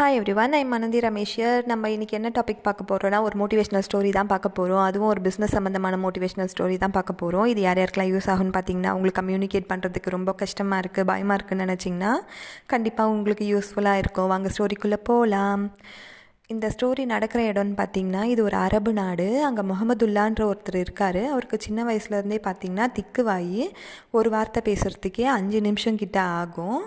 Hi every one I மனதி ரமேஷ் நம்ம இன்றைக்கி என்ன டாபிக் பார்க்க போகிறோன்னா ஒரு மோட்டிவேஷனல் ஸ்டோரி தான் பார்க்க போகிறோம் அதுவும் ஒரு பிஸ்னஸ் சம்மந்தமான மோட்டிவேஷனல் ஸ்டோரி தான் பார்க்க போகிறோம் இது யார் யாருக்கெல்லாம் யூஸ் ஆகும்னு பார்த்தீங்கன்னா உங்களுக்கு கம்யூனிகேட் பண்ணுறதுக்கு ரொம்ப கஷ்டமாக இருக்குது பயமாக இருக்குன்னு நினச்சிங்கன்னா கண்டிப்பாக உங்களுக்கு யூஸ்ஃபுல்லாக இருக்கும். வாங்க ஸ்டோரிக்குள்ளே போகலாம் இந்த ஸ்டோரி நடக்கிற இடம்னு பார்த்தீங்கன்னா இது ஒரு அரபு நாடு. அங்கே முகமதுல்லான்ற ஒருத்தர் இருக்கார். அவருக்கு சின்ன வயசுலேருந்தே பார்த்தீங்கன்னா திக்குவாயி ஒரு வார்த்தை பேசுகிறதுக்கே அஞ்சு நிமிஷம் கிட்ட ஆகும்.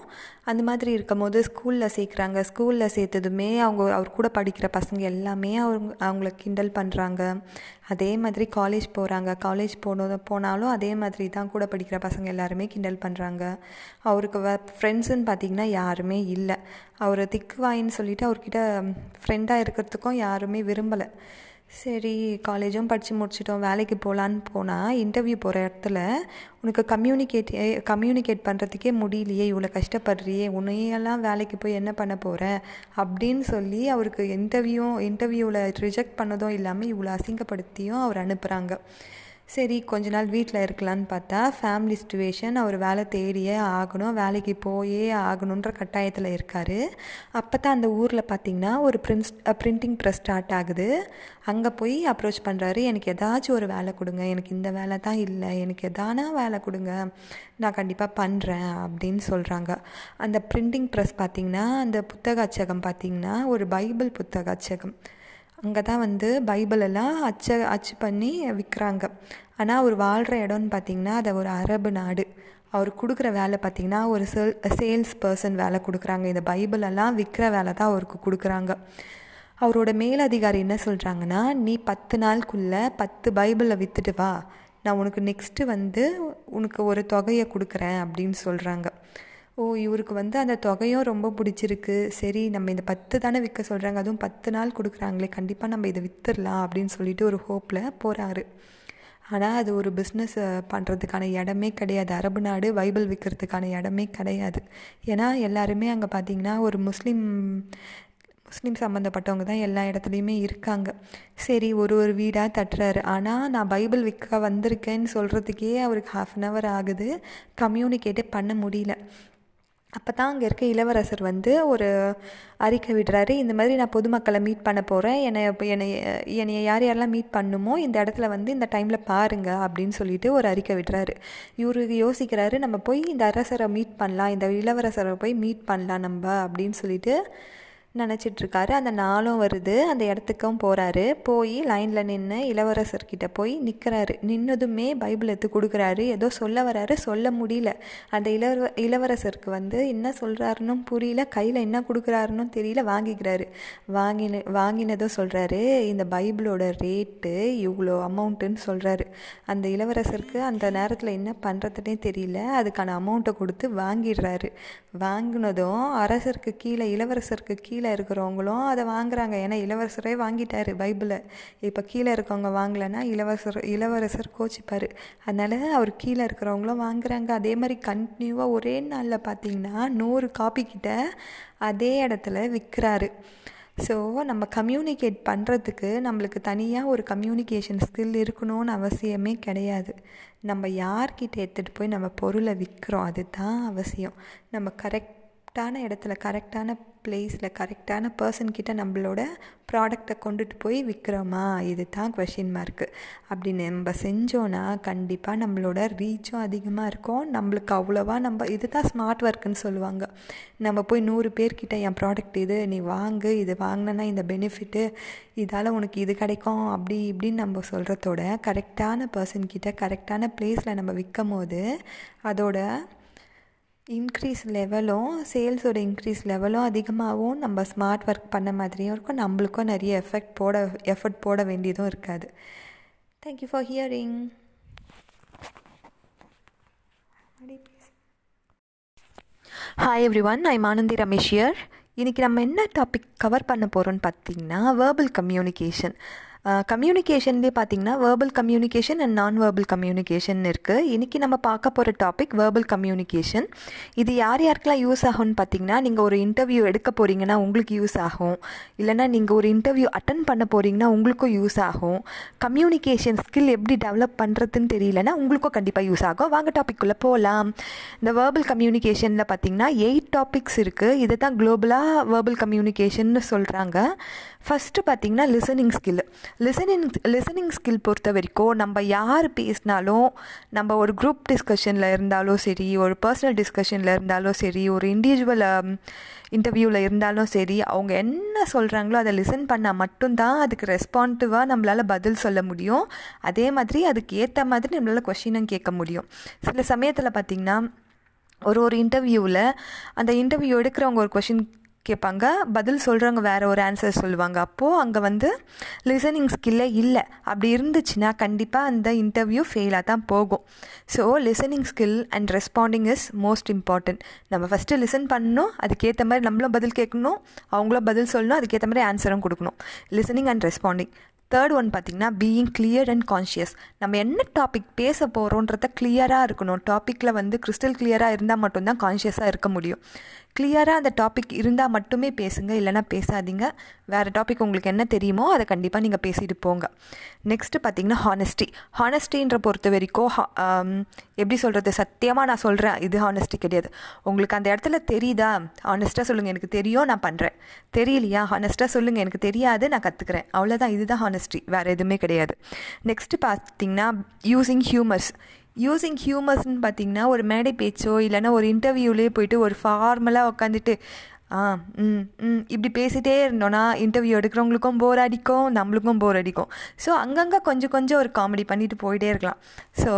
அந்த மாதிரி இருக்கும் போது ஸ்கூலில் சேர்க்குறாங்க. ஸ்கூலில் சேர்த்ததுமே அவங்க அவர் கூட படிக்கிற பசங்க எல்லாமே அவங்க அவங்கள கிண்டல் பண்ணுறாங்க அதே மாதிரி காலேஜ் போகிறாங்க காலேஜ் போனது போனாலும் அதே மாதிரி தான் கூட படிக்கிற பசங்க எல்லாருமே கிண்டல் பண்ணுறாங்க அவருக்கு வ ஃப்ரெண்ட்ஸுன்னு பார்த்தீங்கன்னா யாருமே இல்லை. அவர் திக்குவாயின்னு சொல்லிட்டு அவர்கிட்ட ஃப்ரெண்டாக இருக்கிறதுக்கும் யாருமே விரும்பலை. சரி காலேஜும் படித்து முடிச்சிட்டோம் வேலைக்கு போகலான்னு போனால் இன்டர்வியூ போகிற இடத்துல உனக்கு கம்யூனிகேட் கம்யூனிகேட் பண்ணுறதுக்கே முடியலையே இவ்வளோ கஷ்டப்படுறியே உன்னையெல்லாம் வேலைக்கு போய் என்ன பண்ண போகிற அப்படின்னு சொல்லி அவருக்கு இன்டர்வியூ இன்டர்வியூவில் ரிஜெக்ட் பண்ணதும் இல்லாமல் இவ்வளோ அசிங்கப்படுத்தியும் அவர் அனுப்புகிறாங்க சரி கொஞ்ச நாள் வீட்டில் இருக்கலான்னு பார்த்தா ஃபேமிலி சுச்சுவேஷன் அவர் வேலை தேடியே ஆகணும் வேலைக்கு போயே ஆகணுன்ற கட்டாயத்தில் இருக்கார். அப்போ தான் அந்த ஊரில் பார்த்தீங்கன்னா ஒரு பிரின்ஸ் பிரிண்டிங் ப்ரெஸ் ஸ்டார்ட் ஆகுது. அங்கே போய் அப்ரோச் பண்ணுறாரு எனக்கு ஏதாச்சும் ஒரு வேலை கொடுங்க எனக்கு இந்த வேலை தான் இல்லை எனக்கு எதானா வேலை கொடுங்க நான் கண்டிப்பாக பண்ணுறேன் அப்படின்னு சொல்கிறாங்க அந்த பிரிண்டிங் ப்ரெஸ் பார்த்திங்கன்னா அந்த புத்தக அச்சகம் பார்த்திங்கன்னா ஒரு பைபிள் புத்தக அச்சகம் அங்கே தான் வந்து பைபிளெல்லாம் அச்ச அச்சு பண்ணி விற்கிறாங்க ஆனால் அவர் வாழ்கிற இடம்னு பார்த்திங்கன்னா அது ஒரு அரபு நாடு. அவர் கொடுக்குற வேலை பார்த்திங்கன்னா ஒரு சேல் சேல்ஸ் பர்சன் வேலை கொடுக்குறாங்க. இந்த பைபிளெல்லாம் விற்கிற வேலை தான் அவருக்கு கொடுக்குறாங்க. அவரோட மேலதிகாரி என்ன சொல்கிறாங்கன்னா நீ பத்து நாளுக்குள்ளே பத்து பைபிளை விற்றுட்டு வா. நான் உனக்கு நெக்ஸ்ட்டு வந்து உனக்கு ஒரு தொகையை கொடுக்குறேன் அப்படின்னு சொல்கிறாங்க ஓ இவருக்கு வந்து அந்த தொகையும் ரொம்ப பிடிச்சிருக்கு. சரி நம்ம இந்த பத்து தானே விற்க சொல்கிறாங்க அதுவும் பத்து நாள் கொடுக்குறாங்களே கண்டிப்பாக நம்ம இதை விற்றுடலாம் அப்படின்னு சொல்லிட்டு ஒரு ஹோப்பில் போகிறாரு ஆனால் அது ஒரு பிஸ்னஸ் பண்ணுறதுக்கான இடமே கிடையாது. அரபு நாடு பைபிள் விற்கிறதுக்கான இடமே கிடையாது. ஏன்னா எல்லாருமே அங்கே பார்த்திங்கன்னா ஒரு முஸ்லீம் முஸ்லீம் சம்மந்தப்பட்டவங்க தான் எல்லா இடத்துலையுமே இருக்காங்க. சரி ஒரு ஒரு வீடாக தட்டுறாரு. ஆனால் நான் பைபிள் விற்க வந்திருக்கேன்னு சொல்கிறதுக்கே அவருக்கு ஹாஃப் அன் ஹவர் ஆகுது. கம்யூனிகேட்டே பண்ண முடியல. அப்போ தான் அங்கே இருக்க இளவரசர் வந்து ஒரு அறிக்கை விடுறாரு இந்த மாதிரி நான் பொதுமக்களை மீட் பண்ண போகிறேன் என்னை என்னை என்னை யார் யாரெல்லாம் மீட் பண்ணுமோ இந்த இடத்துல வந்து இந்த டைமில் பாருங்க அப்படின்னு சொல்லிட்டு ஒரு அறிக்கை விடுறாரு. இவரு யோசிக்கிறாரு நம்ம போய் இந்த அரசரை மீட் பண்ணலாம் இந்த இளவரசரை போய் மீட் பண்ணலாம் நம்ம அப்படின்னு சொல்லிட்டு நினச்சிட்ருக்காரு. அந்த நாளும் வருது. அந்த இடத்துக்கும் போகிறாரு போய் லைனில் நின்று இளவரசர்கிட்ட போய் நிற்கிறாரு நின்னதுமே பைபிள் எடுத்து கொடுக்குறாரு. ஏதோ சொல்ல வராரு. சொல்ல முடியல. அந்த இளவ இளவரசருக்கு வந்து என்ன சொல்கிறாருன்னு புரியல. கையில் என்ன கொடுக்குறாருன்னு தெரியல. வாங்கிக்கிறாரு. வாங்கின வாங்கினதும் சொல்கிறாரு இந்த பைபிளோட ரேட்டு இவ்வளோ அமௌண்ட்டுன்னு சொல்கிறாரு அந்த இளவரசருக்கு அந்த நேரத்தில் என்ன பண்ணுறதுனே தெரியல. அதுக்கான அமௌண்ட்டை கொடுத்து வாங்கிடுறாரு. வாங்கினதும் அரசருக்கு கீழே இளவரசருக்கு கீழே கீழே இருக்கிறவங்களும் அதை வாங்குறாங்க. ஏன்னா இளவரசரே வாங்கிட்டாரு பைபிளை. இப்போ கீழே இருக்கவங்க வாங்கலைன்னா இளவரசர் இளவரசர் கோச்சிப்பார். அதனால் அவர் கீழே இருக்கிறவங்களும் வாங்குறாங்க. அதே மாதிரி கண்டினியூவாக ஒரே நாளில் பார்த்தீங்கன்னா நூறு காப்பி கிட்ட அதே இடத்துல விற்கிறாரு ஸோ நம்ம கம்யூனிகேட் பண்ணுறதுக்கு நம்மளுக்கு தனியாக ஒரு கம்யூனிகேஷன் ஸ்கில் இருக்கணும்னு அவசியமே கிடையாது. நம்ம யார்கிட்ட எடுத்துகிட்டு போய் நம்ம பொருளை விற்கிறோம் அதுதான் அவசியம். நம்ம கரெக்ட் கரெக்டான இடத்துல கரெக்டான பிளேஸில் கரெக்டான பர்சன்கிட்ட நம்மளோட ப்ராடக்டை கொண்டுட்டு போய் விற்கிறோமா இது தான் கொஷின் மார்க்கு அப்படி நம்ம செஞ்சோன்னா கண்டிப்பாக நம்மளோட ரீச்சும் அதிகமாக இருக்கும். நம்மளுக்கு அவ்வளோவா நம்ம இது தான் ஸ்மார்ட் ஒர்க்குன்னு சொல்லுவாங்க. நம்ம போய் நூறு பேர்கிட்ட என் ப்ராடக்ட் இது நீ வாங்கு. இது வாங்கினா இந்த பெனிஃபிட்டு இதால் உனக்கு இது கிடைக்கும். அப்படி இப்படின்னு நம்ம சொல்கிறதோட கரெக்டான பர்சன்கிட்ட கரெக்டான பிளேஸில் நம்ம விற்கும் போது அதோட இன்க்ரீஸ் லெவலும் சேல்ஸோட இன்க்ரீஸ் லெவலும் அதிகமாகவும் நம்ம ஸ்மார்ட் ஒர்க் பண்ண மாதிரியும் இருக்கும். நம்மளுக்கும் நிறைய எஃபெக்ட் போட எஃபர்ட் போட வேண்டியதும் இருக்காது. Thank you for hearing hi every one I Anandhi Ramesh here இன்றைக்கி நம்ம என்ன டாபிக் கவர் பண்ண போகிறோம்னு பார்த்தீங்கன்னா வேர்பல் கம்யூனிகேஷன் கம்யூனிகேஷன்லேயே பார்த்தீங்கன்னா verbal communication and non verbal communication இருக்குது இன்றைக்கி நம்ம பார்க்க போகிற டாபிக் வேர்பல் கம்யூனிகேஷன் இது யார் யாருக்கெல்லாம் யூஸ் ஆகும்னு பார்த்தீங்கன்னா நீங்கள் ஒரு இன்டர்வியூ எடுக்க போகிறீங்கன்னா உங்களுக்கு யூஸ் ஆகும். இல்லைனா நீங்கள் ஒரு இன்டர்வியூ அட்டன் பண்ண போகிறீங்கன்னா உங்களுக்கும் யூஸ் ஆகும். கம்யூனிகேஷன் ஸ்கில் எப்படி டெவலப் பண்ணுறதுன்னு தெரியலனா உங்களுக்கும் கண்டிப்பாக யூஸ் ஆகும். வாங்க டாபிக்குள்ளே போகலாம் இந்த வேர்பல் கம்யூனிகேஷனில் பார்த்தீங்கன்னா எயிட் டாபிக்ஸ் இருக்குது இதை தான் குளோபலாக வேர்பல் கம்யூனிகேஷன் சொல்கிறாங்க ஃபஸ்ட்டு பார்த்தீங்கன்னா listening skill listening listening skill பொறுத்த வரைக்கும் நம்ம யார் பேசினாலும் நம்ம ஒரு குரூப் டிஸ்கஷனில் இருந்தாலும் சரி ஒரு பர்சனல் டிஸ்கஷனில் இருந்தாலும் சரி ஒரு இண்டிவிஜுவல் um, இன்டர்வியூவில் இருந்தாலும் சரி அவங்க என்ன சொல்கிறாங்களோ அதை லிசன் பண்ணால் மட்டும்தான் அதுக்கு ரெஸ்பான்டிவாக நம்மளால் பதில் சொல்ல முடியும். அதே மாதிரி அதுக்கு ஏற்ற மாதிரி நம்மளால் கொஷினும் கேட்க முடியும். சில சமயத்தில் பார்த்திங்கன்னா ஒரு ஒரு இன்டர்வியூவில் அந்த இன்டர்வியூ எடுக்கிறவங்க ஒரு கொஷின் கேட்பாங்க. பதில் சொல்கிறவங்க வேறு ஒரு ஆன்சர் சொல்லுவாங்க. அப்போது அங்கே வந்து லிசனிங் ஸ்கில்லே இல்லை. அப்படி இருந்துச்சுன்னா கண்டிப்பாக அந்த இன்டர்வியூ ஃபெயிலாக தான் போகும். So listening skill and responding is most important நம்ம ஃபஸ்ட்டு லிசன் பண்ணணும். அதுக்கேற்ற மாதிரி நம்மளும் பதில் கேட்கணும். அவங்களும் பதில் சொல்லணும். அதுக்கேற்ற மாதிரி ஆன்சரும் கொடுக்கணும். Listening and responding third one பார்த்திங்கன்னா பீயிங் கிளியர் அண்ட் கான்ஷியஸ் நம்ம என்ன டாபிக் பேச போகிறோன்றத கிளியராக இருக்கணும். டாப்பிக்கில் வந்து கிறிஸ்டல் கிளியராக இருந்தால் மட்டும்தான் கான்ஷியஸாக இருக்க முடியும். கிளியராக அந்த டாபிக் இருந்தால் மட்டுமே பேசுங்க இல்லைனா பேசாதீங்க. வேறு டாபிக் உங்களுக்கு என்ன தெரியுமோ அதை கண்டிப்பாக நீங்கள் பேசிட்டு போங்க. நெக்ஸ்ட்டு பார்த்தீங்கன்னா ஹானஸ்டி ஹானஸ்டின்ற பொறுத்த வரைக்கும் எப்படி சொல்கிறது சத்தியமாக நான் சொல்கிறேன் இது ஹானஸ்டி கிடையாது. உங்களுக்கு அந்த இடத்துல தெரியுதா? ஹானஸ்ட்டாக சொல்லுங்கள் எனக்கு தெரியும் நான் பண்ணுறேன் தெரியலையா? ஹானஸ்ட்டாக சொல்லுங்கள் எனக்கு தெரியாது நான் கற்றுக்குறேன் அவ்வளோதான் இதுதான் ஹானஸ்டி வேறு எதுவுமே கிடையாது. நெக்ஸ்ட்டு பார்த்தீங்கன்னா யூஸிங் ஹியூமர்ஸ் யூஸிங் ஹியூமர்ஸ்னு பார்த்தீங்கன்னா ஒரு மேடை பேச்சோ இல்லைனா ஒரு இன்டர்வியூலேயே போயிட்டு ஒரு ஃபார்மலாக உட்காந்துட்டு ஆ ம் ம் இப்படி பேசிகிட்டே இருந்தோன்னா இன்டர்வியூ எடுக்கிறவங்களுக்கும் போர் அடிக்கும் நம்மளுக்கும் போர் அடிக்கும். ஸோ அங்கங்கே கொஞ்சம் கொஞ்சம் ஒரு காமெடி பண்ணிட்டு போயிட்டே இருக்கலாம். ஸோ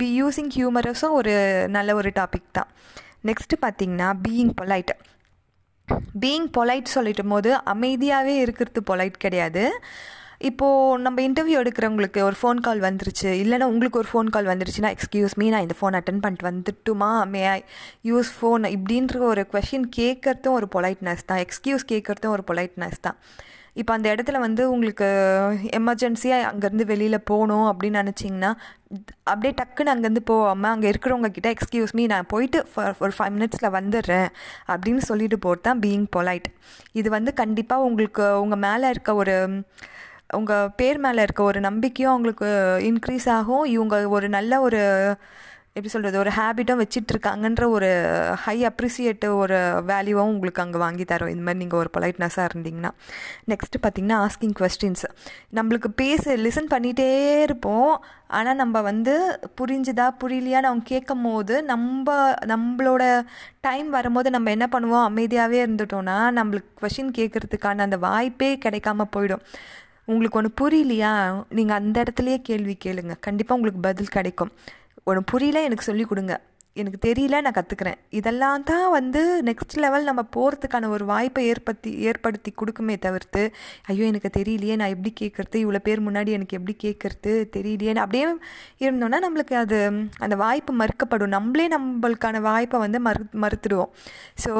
பி யூஸிங் ஹியூமரஸும் ஒரு நல்ல ஒரு டாபிக் தான். நெக்ஸ்ட்டு பார்த்தீங்கன்னா பீயிங் பொலைட் பீயிங் பொலைட் சொல்லிட்டும் போது அமைதியாகவே இருக்கிறது பொலைட் கிடையாது. இப்போது நம்ம இன்டர்வியூ எடுக்கிறவங்களுக்கு ஒரு ஃபோன் கால் வந்துருச்சு. இல்லைனா உங்களுக்கு ஒரு ஃபோன் கால் வந்துருச்சுன்னா எக்ஸ்கியூஸ் மீ நான் இந்த ஃபோன் அட்டன் பண்ணிட்டு வந்துட்டுமா? மே ஐ யூஸ் ஃபோன் இப்படின்ற ஒரு கொஷின் கேட்குறதும் ஒரு பொலைட்னஸ் தான். எக்ஸ்கியூஸ் கேட்குறதும் ஒரு பொலைட்னஸ் தான். இப்போ அந்த இடத்துல வந்து உங்களுக்கு எமர்ஜென்சியாக அங்கேருந்து வெளியில் போகணும் அப்படின்னு நினச்சிங்கன்னா அப்படியே டக்குன்னு அங்கேருந்து போகாமல் அங்கே இருக்கிறவங்க கிட்ட எக்ஸ்கியூஸ் மீ நான் போயிட்டு ஒரு ஃபைவ் மினிட்ஸில் வந்துடுறேன் அப்படின்னு சொல்லிட்டு போகிறது தான் பீயிங் பொலைட் இது வந்து கண்டிப்பாக உங்களுக்கு உங்கள் மேலே இருக்க ஒரு உங்கள் பேர் மேலே இருக்க ஒரு நம்பிக்கையும் அவங்களுக்கு இன்க்ரீஸ் ஆகும். இவங்க ஒரு நல்ல ஒரு எப்படி சொல்கிறது ஒரு ஹேபிட்டும் வச்சிட்ருக்காங்கன்ற ஒரு ஹை அப்ரிசியேட்டிவ் ஒரு வேல்யூவும் உங்களுக்கு அங்கே வாங்கி தரும். இந்த மாதிரி நீங்கள் ஒரு பொலைட்னஸாக இருந்தீங்கன்னா. நெக்ஸ்ட்டு பார்த்தீங்கன்னா ஆஸ்கிங் கொஸ்டின்ஸ் நம்மளுக்கு பேச லிசன் பண்ணிகிட்டே இருப்போம். ஆனால் நம்ம வந்து புரிஞ்சுதா புரியலையான்னு அவங்க கேட்கும் போது நம்ம நம்மளோட டைம் வரும்போது நம்ம என்ன பண்ணுவோம்? அமைதியாகவே இருந்துட்டோன்னா நம்மளுக்கு கொஷின் கேட்குறதுக்கான அந்த வாய்ப்பே கிடைக்காம போயிடும். உங்களுக்கு ஒன்று புரியலையா? நீங்கள் அந்த இடத்துலையே கேள்வி கேளுங்க. கண்டிப்பாக உங்களுக்கு பதில் கிடைக்கும். ஒன்று புரியல எனக்கு சொல்லிக் கொடுங்க. எனக்கு தெரியல நான் கற்றுக்குறேன் இதெல்லாம் தான் வந்து நெக்ஸ்ட் லெவல் நம்ம போகிறதுக்கான ஒரு வாய்ப்பை ஏற்படுத்தி ஏற்படுத்தி கொடுக்குமே தவிர்த்து ஐயோ எனக்கு தெரியலையே நான் எப்படி கேட்குறது இவ்வளோ பேர் முன்னாடி எனக்கு எப்படி கேட்குறது தெரியலையேன்னு அப்படியே இருந்தோன்னா நம்மளுக்கு அது அந்த வாய்ப்பு மறுக்கப்படும். நம்மளே நம்மளுக்கான வாய்ப்பை வந்து மறு மறுத்துடுவோம். ஸோ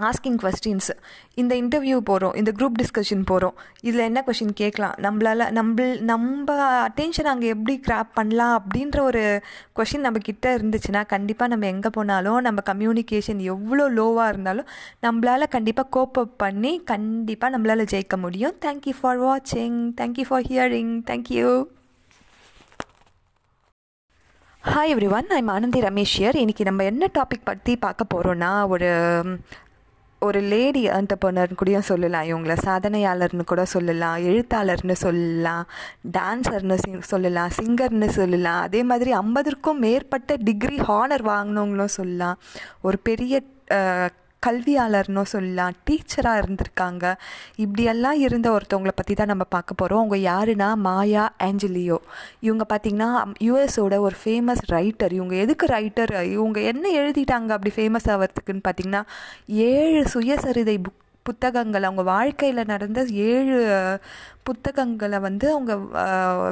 ஆஸ்கிங் கொஸ்டின்ஸ் இந்த இன்டர்வியூ போகிறோம் இந்த குரூப் டிஸ்கஷன் போகிறோம் இதில் என்ன கொஷின் கேட்கலாம்? நம்மளால் நம்ம நம்ம அட்டென்ஷன் அங்கே எப்படி கிராப் பண்ணலாம் அப்படின்ற ஒரு கொஷின் நம்ம கிட்ட இருந்துச்சுன்னா கண்டிப்பாக நம்ம எங்கே போனாலும் நம்ம கம்யூனிகேஷன் எவ்வளோ லோவாக இருந்தாலும் நம்மளால் கண்டிப்பாக கோப் அப் பண்ணி கண்டிப்பாக நம்மளால் ஜெயிக்க முடியும். தேங்க்யூ ஃபார் வாட்சிங் thank you for hearing thank you hi every one I'm Anandhi Ramesh here இன்றைக்கி நம்ம என்ன டாபிக் பற்றி பார்க்க போகிறோன்னா ஒரு ஒரு லேடி ஆண்டர்பர்னர்னு கூடயும் சொல்லலாம். இவங்கள சாதனையாளர்னு கூட சொல்லலாம். எழுத்தாளர்னு சொல்லலாம். டான்ஸர்னு சொல்லலாம். சிங்கர்னு சொல்லலாம். அதே மாதிரி ஐம்பதுக்கும் மேற்பட்ட டிகிரி ஹானர் வாங்கினவங்களும் சொல்லலாம். ஒரு பெரிய கல்வியாளர்னோ சொல்லலாம் டீச்சராக இருந்திருக்காங்க. இப்படியெல்லாம் இருந்த ஒருத்தவங்களை பற்றி தான் நம்ம பார்க்க போகிறோம் அவங்க யாருன்னா? மாயா ஆஞ்சலியோ. இவங்க பார்த்திங்கன்னா யூஎஸோட ஒரு ஃபேமஸ் ரைட்டர் இவங்க எதுக்கு ரைட்டர் இவங்க என்ன எழுதிட்டாங்க அப்படி ஃபேமஸ் ஆகிறதுக்குன்னு பார்த்திங்கன்னா ஏழு சுயசரிதை புக் புத்தகங்கள் அவங்க வாழ்க்கையில் நடந்த ஏழு புத்தகங்களை வந்து அவங்க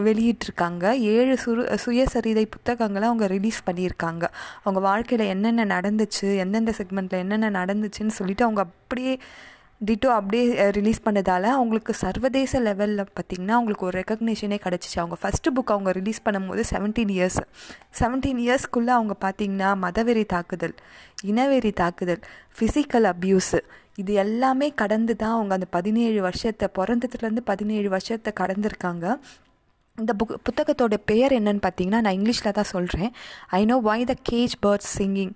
வெளியிட்டிருக்காங்க. ஏழு சுரு சுயசரிதை புத்தகங்களை அவங்க ரிலீஸ் பண்ணியிருக்காங்க. அவங்க வாழ்க்கையில் என்னென்ன நடந்துச்சு எந்தெந்த செக்மெண்ட்டில் என்னென்ன நடந்துச்சுன்னு சொல்லிட்டு அவங்க அப்படியே டிட்டோ அப்படியே ரிலீஸ் பண்ணதால் அவங்களுக்கு சர்வதேச லெவலில் பார்த்திங்கன்னா அவங்களுக்கு ஒரு ரெக்கக்னேஷனே கிடச்சிச்சு. அவங்க ஃபஸ்ட்டு புக் அவங்க ரிலீஸ் பண்ணும்போது செவன்டீன் இயர்ஸ் செவன்டீன் இயர்ஸ்க்குள்ளே அவங்க பார்த்திங்கன்னா மதவெறி தாக்குதல் இனவெறி தாக்குதல் ஃபிசிக்கல் அப்யூஸு இது எல்லாமே கடந்து தான் அவங்க அந்த பதினேழு வருஷத்தை பிறந்ததுலேருந்து பதினேழு வருஷத்தை கடந்திருக்காங்க. இந்த புக் புத்தகத்தோட பெயர் என்னன்னு பார்த்தீங்கன்னா நான் இங்கிலீஷில் தான் சொல்கிறேன் I know why the cage birds singing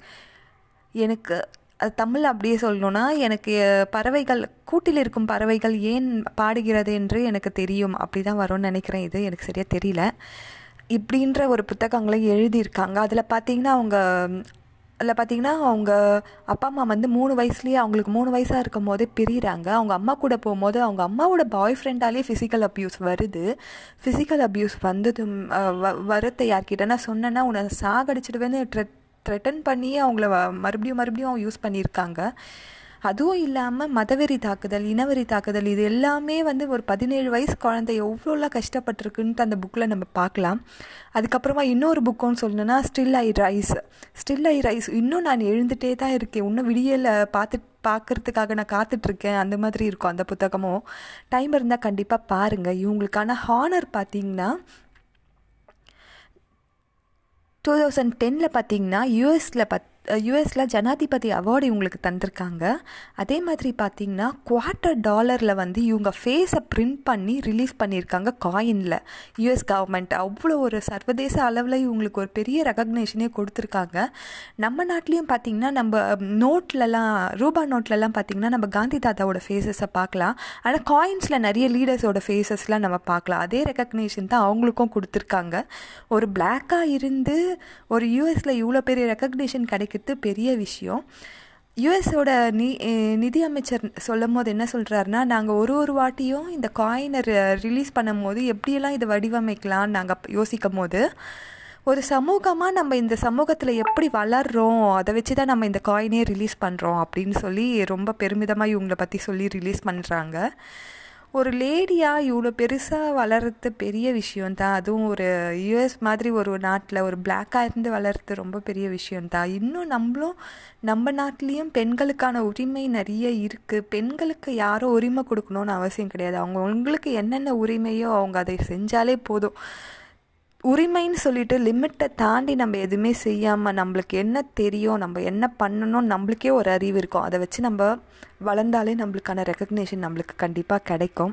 எனக்கு அது தமிழ் அப்படியே சொல்லணும்னா எனக்கு பறவைகள் கூட்டில் இருக்கும் பறவைகள் ஏன் பாடுகிறது என்று எனக்கு தெரியும். அப்படி தான் வரும்னு நினைக்கிறேன். இது எனக்கு சரியாக தெரியல. இப்படின்ற ஒரு புத்தகங்களை எழுதியிருக்காங்க. அதில் பார்த்தீங்கன்னா அவங்க அதில் பார்த்தீங்கன்னா அவங்க அப்பா அம்மா வந்து மூணு வயசுலேயே அவங்களுக்கு மூணு வயசாக இருக்கும் போதே பிரிகிறாங்க அவங்க அம்மா கூட போகும்போது அவங்க அம்மாவோட பாய் ஃப்ரெண்டாலே ஃபிசிக்கல் அப்யூஸ் வருது. ஃபிசிக்கல் அப்யூஸ் வந்ததும் வ வரத்தை யார்கிட்டனா சொன்னேன்னா உன்னை சாகடிச்சிடுவேன்னு ட்ரெட் த்ரெட்டன் பண்ணி அவங்கள மறுபடியும் மறுபடியும் யூஸ் பண்ணியிருக்காங்க. அதுவும் இல்லாமல் மதவெறி தாக்குதல் இனவெறி தாக்குதல் இது எல்லாமே வந்து ஒரு பதினேழு வயசு குழந்தை எவ்வளோலாம் கஷ்டப்பட்டிருக்குன்ட்டு அந்த புக்கில் நம்ம பார்க்கலாம். அதுக்கப்புறமா இன்னொரு புக்குன்னு சொல்லணுன்னா still I rise still I rise இன்னும் நான் எழுந்துகிட்டே தான் இருக்கேன். இன்னும் விடியலை பார்த்து பார்க்குறதுக்காக நான் காத்துட்ருக்கேன். அந்த மாதிரி இருக்கும் அந்த புத்தகமும். டைம் இருந்தால் கண்டிப்பாக பாருங்கள் இவங்களுக்கான ஹானர் பார்த்தீங்கன்னா டூ தௌசண்ட் டெனில் பார்த்தீங்கன்னா யூஎஸில் பத் யூஎஸில் ஜனாதிபதி அவார்டு இவங்களுக்கு தந்திருக்காங்க. அதே மாதிரி பார்த்தீங்கன்னா குவார்ட்டர் டாலரில் வந்து இவங்க ஃபேஸை பிரிண்ட் பண்ணி ரிலீஸ் பண்ணியிருக்காங்க காயினில் யூஎஸ் கவர்மெண்ட் அவ்வளோ ஒரு சர்வதேச அளவில் இவங்களுக்கு ஒரு பெரிய ரெகக்னேஷனே கொடுத்துருக்காங்க. நம்ம நாட்டிலையும் பார்த்திங்கன்னா நம்ம நோட்லலாம் ரூபா நோட்லலாம் பார்த்திங்கன்னா நம்ம காந்தி தாத்தாவோட ஃபேஸஸை பார்க்கலாம் ஆனால் காயின்ஸில் நிறைய லீடர்ஸோட ஃபேஸஸ்லாம் நம்ம பார்க்கலாம் அதே ரெகக்னேஷன் தான் அவங்களுக்கும் கொடுத்துருக்காங்க. ஒரு பிளாக்காக இருந்து ஒரு யூஎஸில் இவ்வளோ பெரிய ரெக்கக்னேஷன் கிடைக்கிறது பெரிய விஷயம். யுஎஸோட நி நிதி அமைச்சர் சொல்லும் போது என்ன சொல்கிறாருன்னா நாங்கள் ஒரு ஒரு வாட்டியும் இந்த காயினை ரிலீஸ் பண்ணும் போது எப்படியெல்லாம் இதை வடிவமைக்கலாம்னு நாங்கள் யோசிக்கும் போது ஒரு சமூகமாக நம்ம இந்த சமூகத்தில் எப்படி வளர்கிறோம் அதை வச்சு தான் நம்ம இந்த காயினே ரிலீஸ் பண்ணுறோம் அப்படின்னு சொல்லி ரொம்ப பெருமிதமாக இவங்களை பற்றி சொல்லி ரிலீஸ் பண்ணுறாங்க ஒரு லேடியாக இவ்வளோ பெருசாக வளர்கிறது பெரிய விஷயந்தான் அதுவும் ஒரு யூஎஸ் மாதிரி ஒரு நாட்டில் ஒரு பிளாக்காக இருந்து வளர்றது ரொம்ப பெரிய விஷயந்தான் இன்னும் நம்மளும் நம்ம நாட்டிலையும் பெண்களுக்கான உரிமை நிறைய இருக்குது பெண்களுக்கு யாரும் உரிமை கொடுக்கணுன்னு அவசியம் கிடையாது. அவங்க உங்களுக்கு என்னென்ன உரிமையோ அவங்க அதை செஞ்சாலே போதும். உரிமைன்னு சொல்லிட்டு லிமிட்டை தாண்டி நம்ம எதுவுமே செய்யாமல் நம்மளுக்கு என்ன தெரியும் நம்ம என்ன பண்ணணும் நம்மளுக்கே ஒரு அறிவு இருக்கும். அதை வச்சு நம்ம வளர்ந்தாலே நம்மளுக்கான ரெக்கக்னேஷன் நம்மளுக்கு கண்டிப்பாக கிடைக்கும்.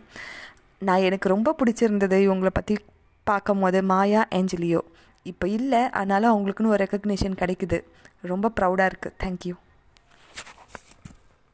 நான் எனக்கு ரொம்ப பிடிச்சிருந்தது இவங்களை பற்றி பார்க்கும் போது மாயா ஏஞ்சலியோ. இப்போ இல்லை அதனால் அவங்களுக்குன்னு ஒரு ரெக்கக்னேஷன் கிடைக்குது. ரொம்ப ப்ரௌடாக இருக்குது தேங்க்யூ